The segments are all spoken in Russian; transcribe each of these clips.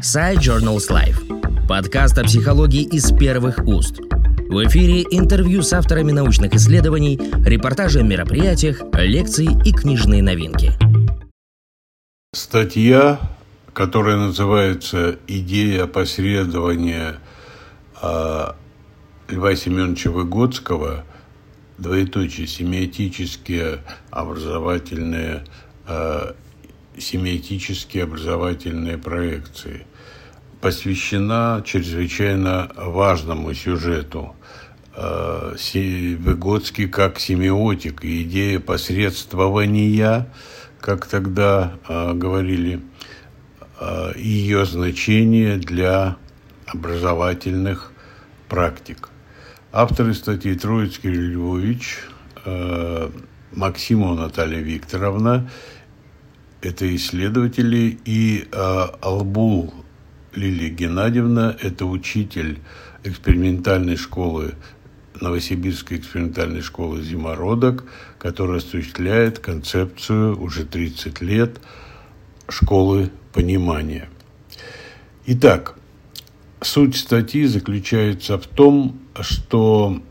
Side Journals Life. Подкаст о психологии из первых уст. В эфире интервью с авторами научных исследований, репортажи о мероприятиях, лекции и книжные новинки. Статья, которая называется «Идея опосредования а, Льва Семеновича Выгодского», двоеточие, семиотические образовательные а, семиотические образовательные проекции, посвящена чрезвычайно важному сюжету. Э, Выгодский как семиотик и идея посредствования, как тогда э, говорили, э, ее значение для образовательных практик. Авторы статьи Троицкий Львович, Максимова Наталья Викторовна это исследователи, и э, Албул Лилия Геннадьевна, это учитель экспериментальной школы, Новосибирской экспериментальной школы «Зимородок», которая осуществляет концепцию уже 30 лет школы понимания. Итак, суть статьи заключается в том, что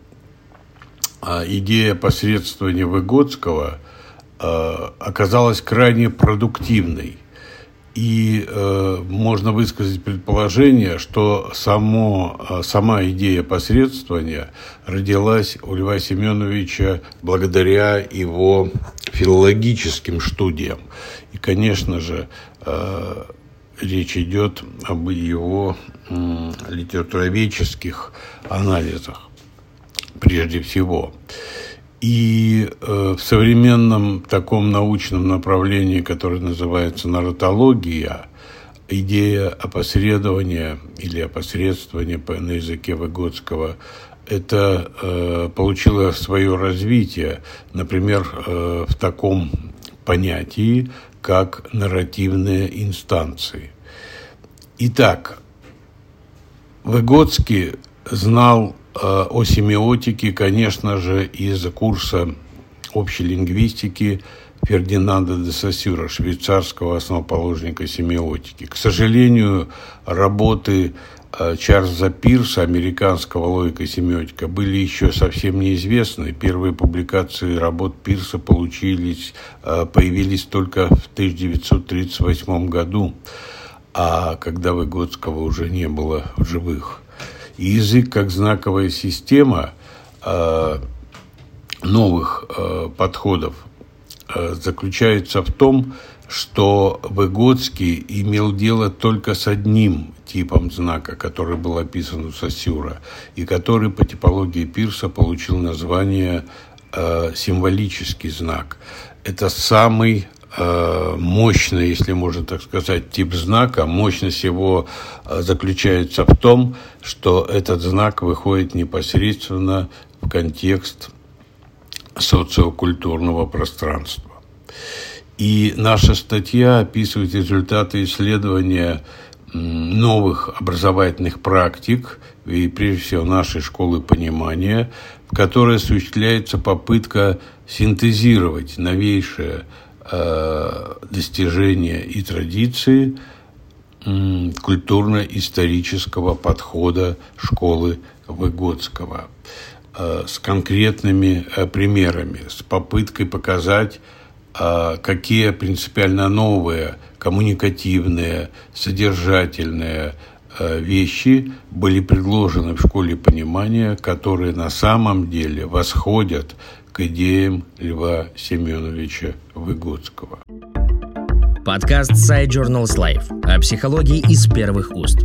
идея посредствования Выгодского – оказалась крайне продуктивной. И э, можно высказать предположение, что само, э, сама идея посредствования родилась у Льва Семеновича благодаря его филологическим студиям. И, конечно же, э, речь идет об его э, литературоведческих анализах прежде всего. И э, в современном таком научном направлении, которое называется нарратология, идея опосредования или опосредствования на языке Выгодского это э, получило свое развитие, например, э, в таком понятии, как нарративные инстанции. Итак, Выгодский знал о семиотике, конечно же, из курса общей лингвистики Фердинанда де Сосюра, швейцарского основоположника семиотики. К сожалению, работы э, Чарльза Пирса, американского логика семиотика, были еще совсем неизвестны. Первые публикации работ Пирса получились, э, появились только в 1938 году, а когда Выгодского уже не было в живых. Язык как знаковая система э, новых э, подходов э, заключается в том, что Выгодский имел дело только с одним типом знака, который был описан у Сосюра, и который по типологии Пирса получил название э, символический знак. Это самый мощный, если можно так сказать, тип знака. Мощность его э, заключается в том, что этот знак выходит непосредственно в контекст социокультурного пространства. И наша статья описывает результаты исследования новых образовательных практик, и прежде всего нашей школы понимания, в которой осуществляется попытка синтезировать новейшее Э, достижения и традиции культурно-исторического подхода школы Выгодского. Э, с конкретными э, примерами, с попыткой показать, какие принципиально новые коммуникативные, содержательные вещи были предложены в школе понимания, которые на самом деле восходят к идеям Льва Семеновича Выгодского. Подкаст Side Journals Life о психологии из первых уст.